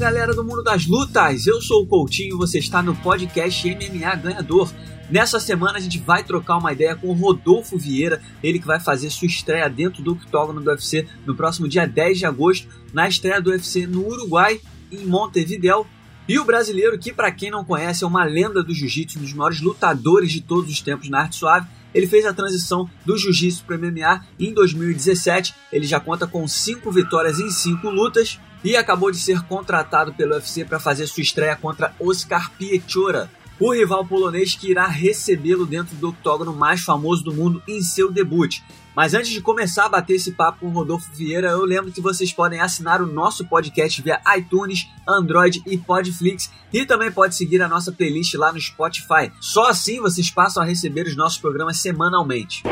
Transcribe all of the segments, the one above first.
galera do mundo das lutas! Eu sou o Coutinho e você está no podcast MMA Ganhador. Nessa semana a gente vai trocar uma ideia com o Rodolfo Vieira, ele que vai fazer sua estreia dentro do octógono do UFC no próximo dia 10 de agosto, na estreia do UFC no Uruguai, em Montevideo. E o brasileiro, que para quem não conhece é uma lenda do jiu-jitsu, um dos maiores lutadores de todos os tempos na arte suave, ele fez a transição do jiu-jitsu para MMA em 2017. Ele já conta com cinco vitórias em cinco lutas e acabou de ser contratado pelo UFC para fazer sua estreia contra Oscar Piechora, o rival polonês que irá recebê-lo dentro do octógono mais famoso do mundo em seu debut. Mas antes de começar a bater esse papo com Rodolfo Vieira, eu lembro que vocês podem assinar o nosso podcast via iTunes, Android e Podflix e também pode seguir a nossa playlist lá no Spotify. Só assim vocês passam a receber os nossos programas semanalmente.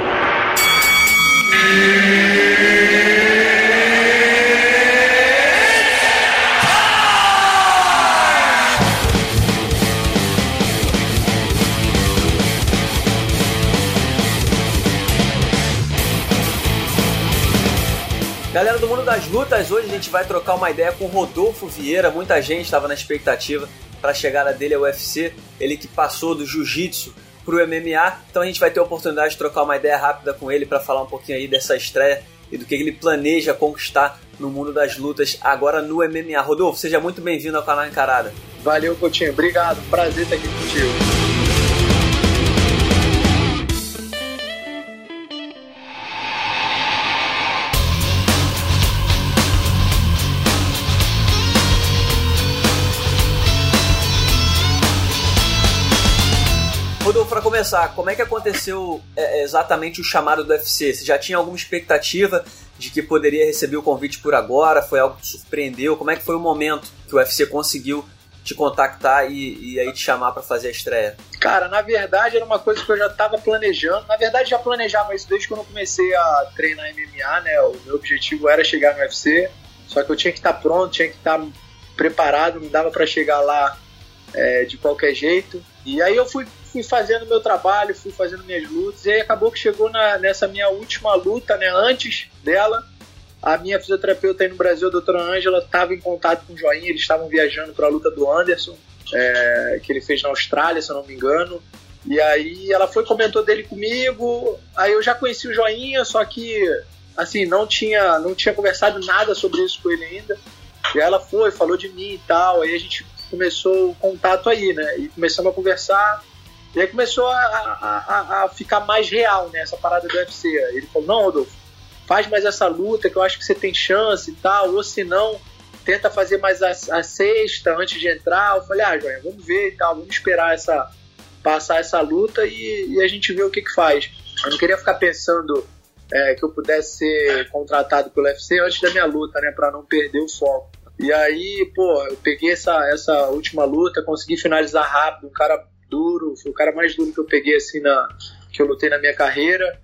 Das lutas, hoje a gente vai trocar uma ideia com Rodolfo Vieira. Muita gente estava na expectativa para a chegada dele ao UFC, ele que passou do jiu-jitsu para o MMA. Então a gente vai ter a oportunidade de trocar uma ideia rápida com ele para falar um pouquinho aí dessa estreia e do que ele planeja conquistar no mundo das lutas agora no MMA. Rodolfo, seja muito bem-vindo ao canal Encarada. Valeu, Coutinho. Obrigado. Prazer estar aqui contigo. Começar, como é que aconteceu é, é exatamente o chamado do UFC? Você já tinha alguma expectativa de que poderia receber o convite por agora? Foi algo que surpreendeu? Como é que foi o momento que o UFC conseguiu te contactar e, e aí te chamar para fazer a estreia? Cara, na verdade era uma coisa que eu já estava planejando. Na verdade já planejava isso desde quando eu comecei a treinar MMA, né? O meu objetivo era chegar no UFC, só que eu tinha que estar pronto, tinha que estar preparado, não dava para chegar lá é, de qualquer jeito. E aí eu fui fui fazendo meu trabalho, fui fazendo minhas lutas, e aí acabou que chegou na, nessa minha última luta, né, antes dela, a minha fisioterapeuta aí no Brasil, a doutora Ângela, estava em contato com o Joinha, eles estavam viajando para a luta do Anderson, é, que ele fez na Austrália, se eu não me engano, e aí ela foi, comentou dele comigo, aí eu já conheci o Joinha, só que, assim, não tinha, não tinha conversado nada sobre isso com ele ainda, e ela foi, falou de mim e tal, aí a gente começou o contato aí, né, e começamos a conversar, e aí começou a, a, a, ficar mais real, né, essa parada do UFC. Ele falou, não, Rodolfo, faz mais essa luta que eu acho que você tem chance e tal, ou se não, tenta fazer mais a, a sexta antes de entrar. Eu falei, ah, Joia, vamos ver e tal, vamos esperar essa, passar essa luta e, e a gente vê o que que faz. Eu não queria ficar pensando é, que eu pudesse ser contratado pelo UFC antes da minha luta, né, para não perder o foco. E aí, pô, eu peguei essa, essa última luta, consegui finalizar rápido, um cara duro, foi o cara mais duro que eu peguei assim na que eu lutei na minha carreira.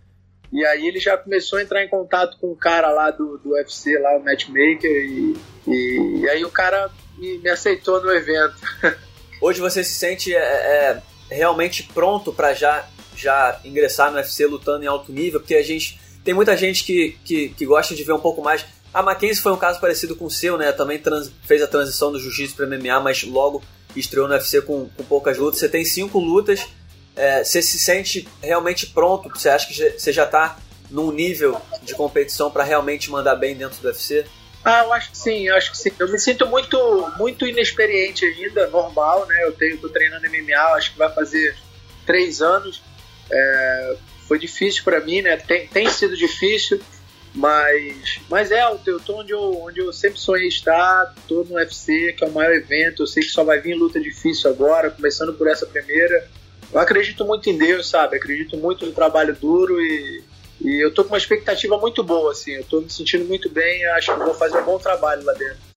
E aí ele já começou a entrar em contato com o cara lá do, do UFC, lá o matchmaker, e, e, e aí o cara me, me, aceitou no evento. Hoje você se sente é, é, realmente pronto para já, já ingressar no UFC lutando em alto nível? Porque a gente tem muita gente que, que, que gosta de ver um pouco mais. A Mackenzie foi um caso parecido com o seu, né? Também trans, fez a transição do jiu-jitsu para MMA, mas logo estreou no UFC com, com poucas lutas. Você tem cinco lutas. É, você se sente realmente pronto? Você acha que você já está num nível de competição para realmente mandar bem dentro do UFC? Ah, eu acho que sim, eu acho que sim. Eu me sinto muito, muito inexperiente ainda, normal, né? Eu tenho, tô treinando MMA, acho que vai fazer três anos. É, foi difícil para mim, né? Tem, tem sido difícil. Mas, mas é, eu tô onde eu, onde eu sempre sonhei estar, tô no UFC, que é o maior evento, eu sei que só vai vir luta difícil agora, começando por essa primeira. Eu acredito muito em Deus, sabe? Acredito muito no trabalho duro e, e eu tô com uma expectativa muito boa, assim. Eu tô me sentindo muito bem, acho que vou fazer um bom trabalho lá dentro.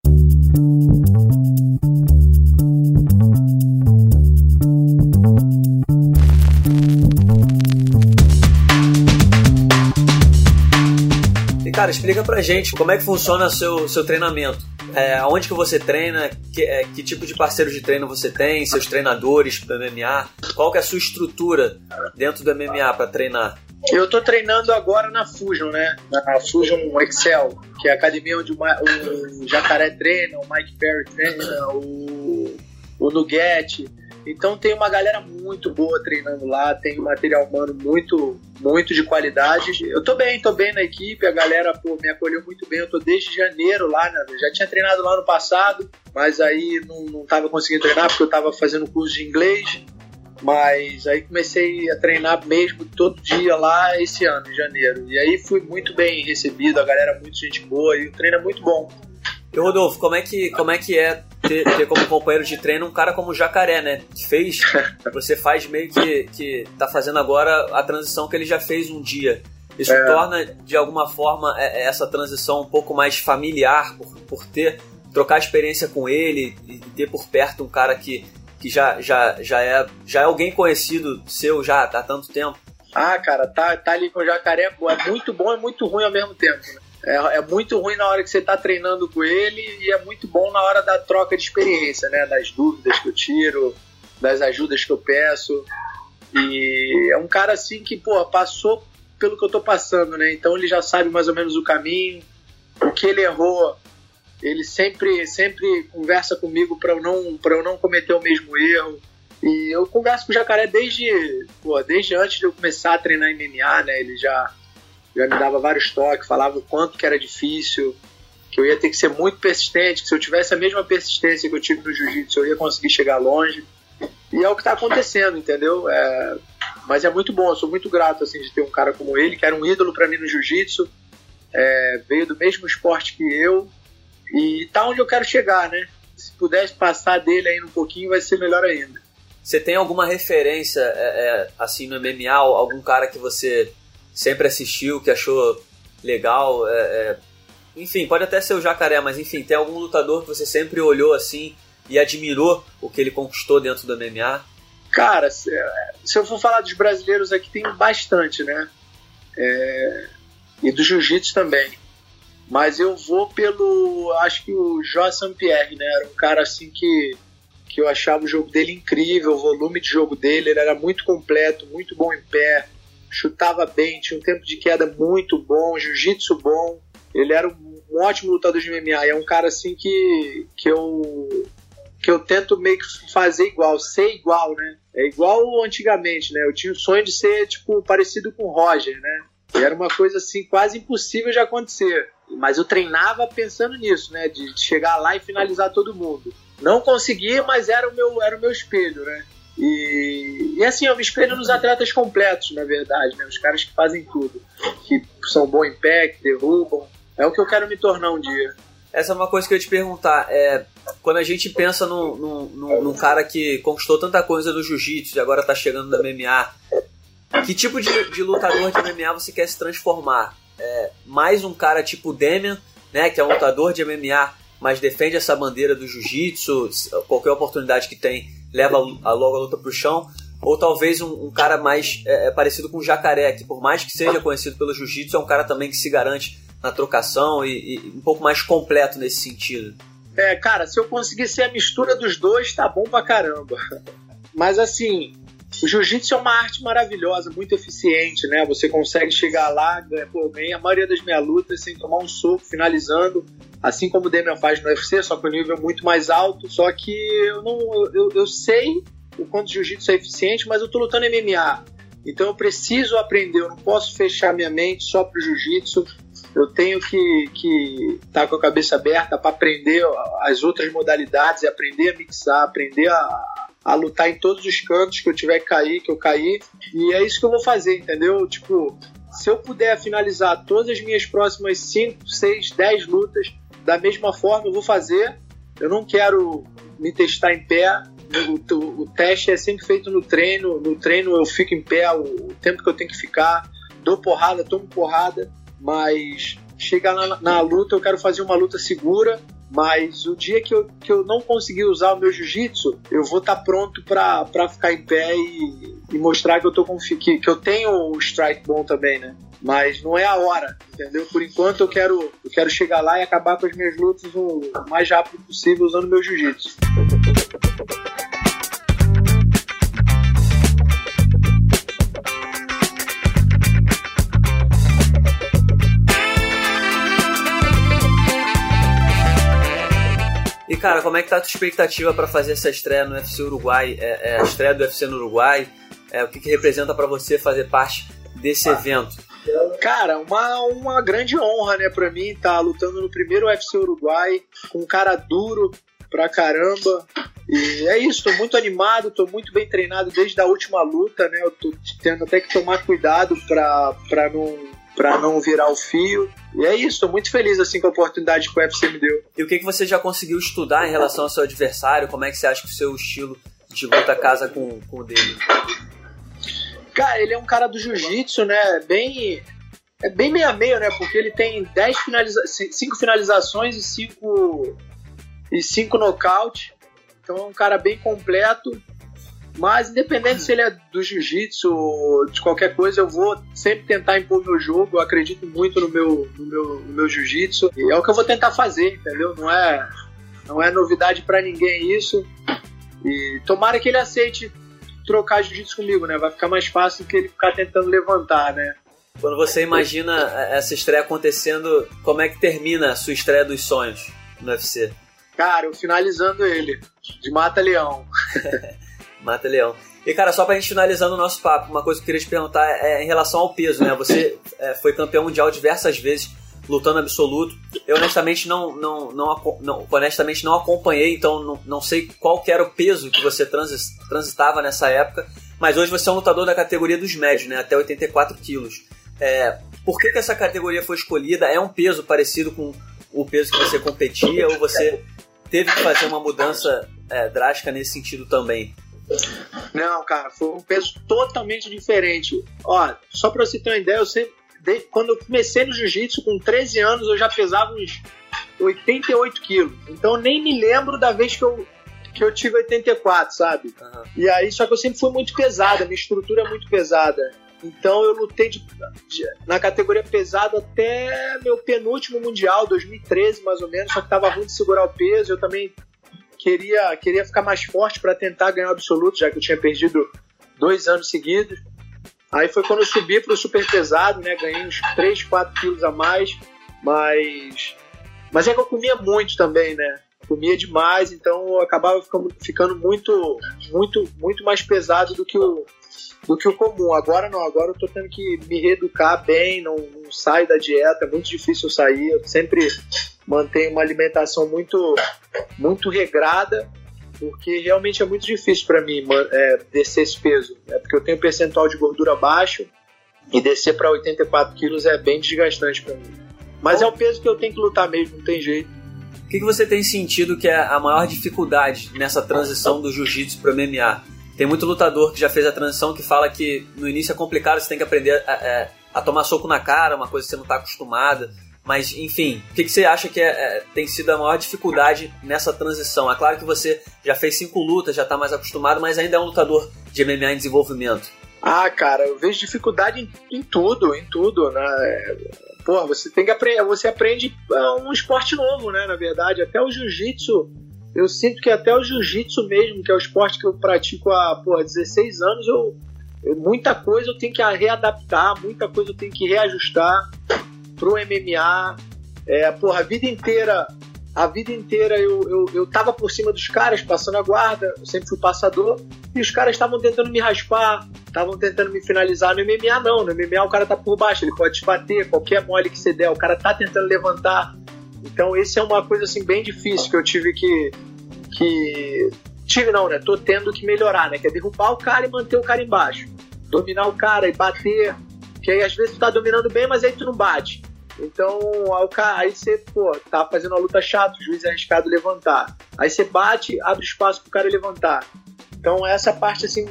Cara, explica pra gente como é que funciona seu, seu treinamento. É, onde que você treina, que, é, que tipo de parceiros de treino você tem, seus treinadores do MMA, qual que é a sua estrutura dentro do MMA para treinar? Eu tô treinando agora na Fusion, né? Na Fusion Excel, que é a academia onde o, o Jacaré treina, o Mike Perry treina, o, o. Então tem uma galera muito boa treinando lá, tem um material humano muito, muito de qualidade. Eu tô bem, tô bem na equipe, a galera pô, me acolheu muito bem. Eu tô desde janeiro lá, né? Eu já tinha treinado lá no passado, mas aí não, não tava conseguindo treinar porque eu tava fazendo curso de inglês. Mas aí comecei a treinar mesmo todo dia lá esse ano, em janeiro. E aí fui muito bem recebido, a galera muito gente boa e o treino é muito bom. E Rodolfo, como é que, como é, que é ter, ter, como companheiro de treino um cara como o Jacaré, né? Que fez, você faz meio que, que tá fazendo agora a transição que ele já fez um dia. Isso é. torna, de alguma forma, é, é essa transição um pouco mais familiar, por, por ter, trocar experiência com ele e ter por perto um cara que que já, já, já, é, já é alguém conhecido seu já há tanto tempo? Ah, cara, tá, tá ali com o jacaré é muito bom e muito ruim ao mesmo tempo. Né? É, é, muito ruim na hora que você tá treinando com ele e é muito bom na hora da troca de experiência, né? Das dúvidas que eu tiro, das ajudas que eu peço. E é um cara assim que, pô, passou pelo que eu tô passando, né? Então ele já sabe mais ou menos o caminho, o que ele errou, ele sempre sempre conversa comigo para eu não para eu não cometer o mesmo erro e eu converso com o Jacaré desde pô, desde antes de eu começar a treinar MMA né ele já já me dava vários toques falava o quanto que era difícil que eu ia ter que ser muito persistente que se eu tivesse a mesma persistência que eu tive no jiu-jitsu eu ia conseguir chegar longe e é o que está acontecendo entendeu é, mas é muito bom eu sou muito grato assim de ter um cara como ele que era um ídolo para mim no jiu-jitsu é, veio do mesmo esporte que eu e tá onde eu quero chegar, né? Se pudesse passar dele ainda um pouquinho, vai ser melhor ainda. Você tem alguma referência, é, é, assim, no MMA? Algum cara que você sempre assistiu, que achou legal? É, é, enfim, pode até ser o Jacaré, mas enfim, tem algum lutador que você sempre olhou assim e admirou o que ele conquistou dentro do MMA? Cara, se, se eu for falar dos brasileiros aqui, tem bastante, né? É, e do jiu-jitsu também. Mas eu vou pelo. Acho que o João Pierre, né? Era um cara assim que, que eu achava o jogo dele incrível, o volume de jogo dele, ele era muito completo, muito bom em pé, chutava bem, tinha um tempo de queda muito bom, jiu-jitsu bom. Ele era um, ótimo lutador de MMA. É um cara assim que, que eu que eu tento meio que fazer igual, ser igual, né? É igual antigamente, né? Eu tinha o sonho de ser, tipo, parecido com o Roger, né? E era uma coisa assim quase impossível de acontecer. Mas eu treinava pensando nisso, né? De chegar lá e finalizar todo mundo. Não consegui, mas era o meu, era o meu espelho, né? E, e assim, eu me espelho nos atletas completos, na verdade, né? Os caras que fazem tudo. Que são bons em pé, que derrubam. É o que eu quero me tornar um dia. Essa é uma coisa que eu ia te perguntar. É, quando a gente pensa num, num, num cara que conquistou tanta coisa no jiu-jitsu e agora tá chegando no MMA, que tipo de, de lutador de MMA você quer se transformar? é, mais um cara tipo Demian, né, que é um lutador de MMA, mas defende essa bandeira do jiu-jitsu, qualquer oportunidade que tem, leva a, logo a luta pro chão, ou talvez um, um cara mais é, é, parecido com o Jacaré, que por mais que seja conhecido pelo jiu-jitsu, é um cara também que se garante na trocação e, e, um pouco mais completo nesse sentido. É, cara, se eu conseguir ser a mistura dos dois, tá bom pra caramba. Mas assim, o jiu-jitsu é uma arte maravilhosa, muito eficiente, né? Você consegue chegar lá, pô, bem a maioria das minhas lutas sem tomar um soco, finalizando, assim como o Demian faz no UFC, só que o nível é muito mais alto. Só que eu não, eu, eu sei o quanto jiu-jitsu é eficiente, mas eu tô lutando MMA. Então eu preciso aprender, eu não posso fechar minha mente só pro jiu-jitsu. Eu tenho que estar tá com a cabeça aberta para aprender as outras modalidades, aprender a mixar, aprender a, a lutar em todos os cantos que eu tiver que cair, que eu cair. E é isso que eu vou fazer, entendeu? Tipo, se eu puder finalizar todas as minhas próximas 5, 6, 10 lutas da mesma forma, eu vou fazer. Eu não quero me testar em pé. O, o, o teste é sempre feito no treino. No treino eu fico em pé o, o tempo que eu tenho que ficar. Dou porrada, tomo porrada. Mas chegar na, na luta, eu quero fazer uma luta segura mas o dia que eu, que eu não conseguir usar o meu jiu-jitsu, eu vou estar tá pronto para ficar em pé e, e mostrar que eu tô com que, que eu tenho o strike bom também, né? Mas não é a hora, entendeu? Por enquanto eu quero, eu quero chegar lá e acabar com as minhas lutas o mais rápido possível usando meu jiu-jitsu. E cara, como é que tá a tua expectativa para fazer essa estreia no UFC Uruguai? É, é, a estreia do UFC no Uruguai? É, o que, que representa para você fazer parte desse evento? Cara, uma, uma grande honra, né, pra mim, estar tá lutando no primeiro UFC Uruguai, com um cara duro pra caramba. E é isso, tô muito animado, tô muito bem treinado desde a última luta, né? Eu tô tendo até que tomar cuidado pra, pra não para não virar o fio. E é isso, estou muito feliz assim com a oportunidade que o UFC me deu. E o que, que você já conseguiu estudar em relação ao seu adversário? Como é que você acha que o seu estilo de luta casa com, com o dele? Cara, ele é um cara do jiu-jitsu, né? Bem. É bem meio a meio, né? Porque ele tem 10 finaliza 5 finalizações e 5 e 5 nocaute. Então é um cara bem completo. Mas independente se ele é do jiu-jitsu ou de qualquer coisa, eu vou sempre tentar impor meu jogo. Eu acredito muito no meu, no meu, no meu jiu-jitsu. E é o que eu vou tentar fazer, entendeu? Não é, não é novidade para ninguém isso. E tomara que ele aceite trocar jiu-jitsu comigo, né? Vai ficar mais fácil do que ele ficar tentando levantar, né? Quando você imagina essa estreia acontecendo, como é que termina a sua estreia dos sonhos no UFC? Cara, eu finalizando ele, de mata-leão. mata-leão. E cara, só pra gente finalizando o nosso papo, uma coisa que eu queria te perguntar é em relação ao peso, né? Você é, foi campeão mundial diversas vezes lutando absoluto. Eu honestamente não, não, não, não, honestamente não acompanhei, então não, não sei qual era o peso que você transi, transitava nessa época. Mas hoje você é um lutador da categoria dos médios, né? Até 84 quilos. É, por que, que essa categoria foi escolhida? É um peso parecido com o peso que você competia ou você teve que fazer uma mudança é, drástica nesse sentido também? Não, cara, foi um peso totalmente diferente. Ó, só pra você ter uma ideia, eu sempre quando eu comecei no jiu-jitsu, com 13 anos, eu já pesava uns 88 quilos. Então nem me lembro da vez que eu, que eu tive 84, sabe? Uhum. E aí, só que eu sempre fui muito pesada, minha estrutura é muito pesada. Então eu lutei de, de, na categoria pesada até meu penúltimo mundial, 2013 mais ou menos, só que tava ruim de segurar o peso. Eu também queria, queria ficar mais forte para tentar ganhar o absoluto, já que eu tinha perdido dois anos seguidos. Aí foi quando eu subi pro super pesado, né? Ganhei uns 3, 4 quilos a mais, mas. Mas é que eu comia muito também, né? Comia demais, então eu acabava ficando, ficando muito, muito, muito mais pesado do que o, do que o comum. Agora não, agora eu tô tendo que me reeducar bem, não, não saio da dieta, é muito difícil sair. Eu sempre mantenho uma alimentação muito, muito regrada porque realmente é muito difícil para mim é, descer esse peso, né? porque eu tenho percentual de gordura baixo e descer para 84 quilos é bem desgastante para mim. Mas é o peso que eu tenho que lutar mesmo, não tem jeito. O que, que você tem sentido que é a maior dificuldade nessa transição do jiu-jitsu para MMA? Tem muito lutador que já fez a transição que fala que no início é complicado, você tem que aprender a, a, a tomar soco na cara, uma coisa que você não está acostumada. Mas, enfim, o que, que você acha que é, é, tem sido a maior dificuldade nessa transição? É claro que você já fez cinco lutas, já está mais acostumado, mas ainda é um lutador de MMA em desenvolvimento. Ah, cara, eu vejo dificuldade em, em tudo, em tudo, né? Pô, você tem que aprender, você aprende é, um esporte novo, né? Na verdade, até o jiu-jitsu, eu sinto que até o jiu-jitsu mesmo, que é o esporte que eu pratico há, porra, 16 anos, eu, eu, muita coisa eu tenho que readaptar, muita coisa eu tenho que reajustar pro MMA. É, porra, a vida inteira, a vida inteira eu, eu, eu tava por cima dos caras, passando a guarda, eu sempre fui passador, e os caras estavam tentando me raspar, estavam tentando me finalizar. No MMA não, no MMA o cara tá por baixo, ele pode te bater, qualquer mole que você der, o cara tá tentando levantar. Então esse é uma coisa assim bem difícil que eu tive que que tive não, né? Tô tendo que melhorar, né? Que é derrubar o cara e manter o cara embaixo. Dominar o cara e bater. Que aí às vezes tu tá dominando bem, mas aí tu não bate. Então, aí você, pô, tá fazendo uma luta chata, o juiz é arriscado levantar. Aí você bate, abre espaço pro cara levantar. Então, essa parte, assim,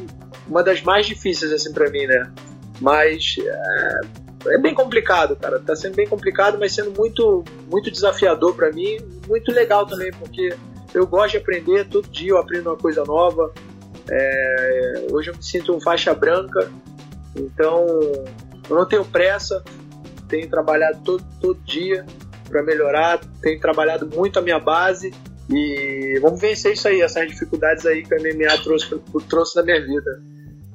uma das mais difíceis, assim, pra mim, né? Mas é, é bem complicado, cara. Tá sendo bem complicado, mas sendo muito, muito desafiador para mim. Muito legal também, porque eu gosto de aprender. Todo dia eu aprendo uma coisa nova. É, hoje eu me sinto um faixa branca. Então, eu não tenho pressa tenho trabalhado todo, todo dia para melhorar, tenho trabalhado muito a minha base e vamos vencer isso aí, essas dificuldades aí que a MMA trouxe, trouxe na minha vida.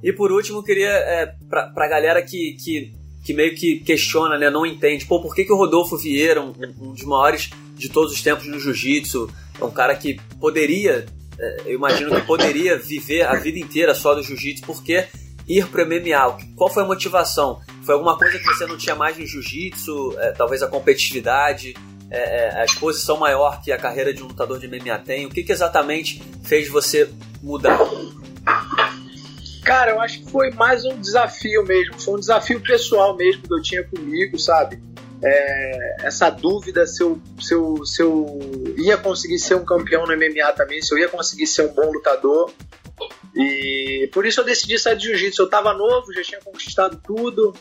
E por último, queria, é, pra galera que, que, que meio que questiona, né, não entende, pô, por que, que o Rodolfo Vieira, um, um dos maiores de todos os tempos no jiu-jitsu, é um cara que poderia, é, eu imagino que poderia viver a vida inteira só do jiu-jitsu, porque ir para o MMA? Qual foi a motivação? Foi alguma coisa que você não tinha mais no jiu-jitsu? É, talvez a competitividade? É, é, a exposição maior que a carreira de um lutador de MMA tem? O que, que exatamente fez você mudar? Cara, eu acho que foi mais um desafio mesmo. Foi um desafio pessoal mesmo que eu tinha comigo, sabe? É, essa dúvida se eu, se, eu, se eu ia conseguir ser um campeão no MMA também, se eu ia conseguir ser um bom lutador. E por isso eu decidi sair de jiu-jitsu. Eu tava novo, já tinha conquistado tudo,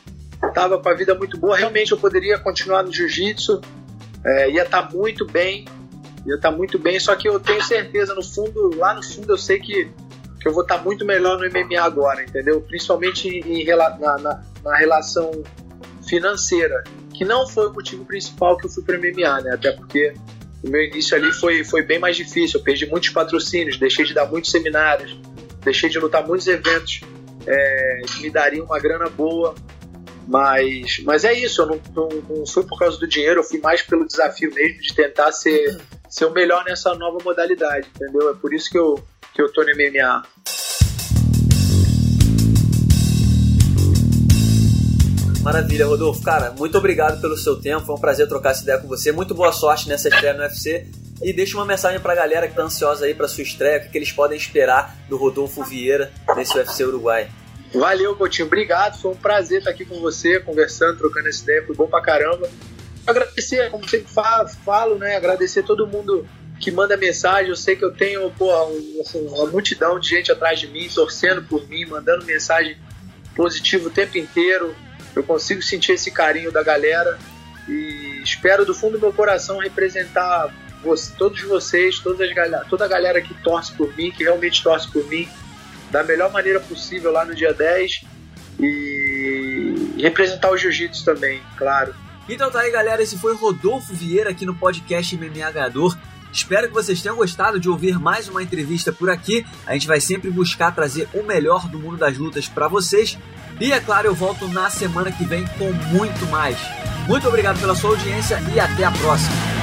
tava com a vida muito boa. Realmente eu poderia continuar no jiu-jitsu, é, ia estar tá muito bem, ia estar tá muito bem. Só que eu tenho certeza, no fundo, lá no fundo, eu sei que, que eu vou estar tá muito melhor no MMA agora, entendeu? Principalmente em, na, na, na relação financeira, que não foi o motivo principal que eu fui para MMA, né? Até porque o meu início ali foi, foi bem mais difícil. Eu perdi muitos patrocínios, deixei de dar muitos seminários, deixei de lutar muitos eventos é, que me dariam uma grana boa. Mas, mas é isso, eu não, não, não, por causa do dinheiro, eu fui mais pelo desafio mesmo de tentar ser, ser o melhor nessa nova modalidade, entendeu? É por isso que eu, que eu tô no MMA. Maravilha, Rodolfo. Cara, muito obrigado pelo seu tempo. Foi um prazer trocar essa ideia com você. Muito boa sorte nessa estreia no UFC. E deixa uma mensagem pra galera que tá ansiosa aí pra sua estreia, o que, que eles podem esperar do Rodolfo Vieira nesse UFC Uruguai. Valeu, Coutinho. Obrigado. Foi um prazer estar aqui com você, conversando, trocando essa ideia. Foi bom pra caramba. Agradecer, como sempre falo, né? Agradecer todo mundo que manda mensagem. Eu sei que eu tenho assim, uma multidão de gente atrás de mim, torcendo por mim, mandando mensagem positiva o tempo inteiro. Eu consigo sentir esse carinho da galera e espero do fundo do meu coração representar você, todos vocês, todas as galera, toda a galera que torce por mim, que realmente torce por mim, da melhor maneira possível lá no dia 10 e representar o jiu-jitsu também, claro. Então tá aí, galera. Esse foi Rodolfo Vieira aqui no podcast MMA Ganhador. Espero que vocês tenham gostado de ouvir mais uma entrevista por aqui. A gente vai sempre buscar trazer o melhor do mundo das lutas para vocês. E é claro, eu volto na semana que vem com muito mais. Muito obrigado pela sua audiência e até a próxima.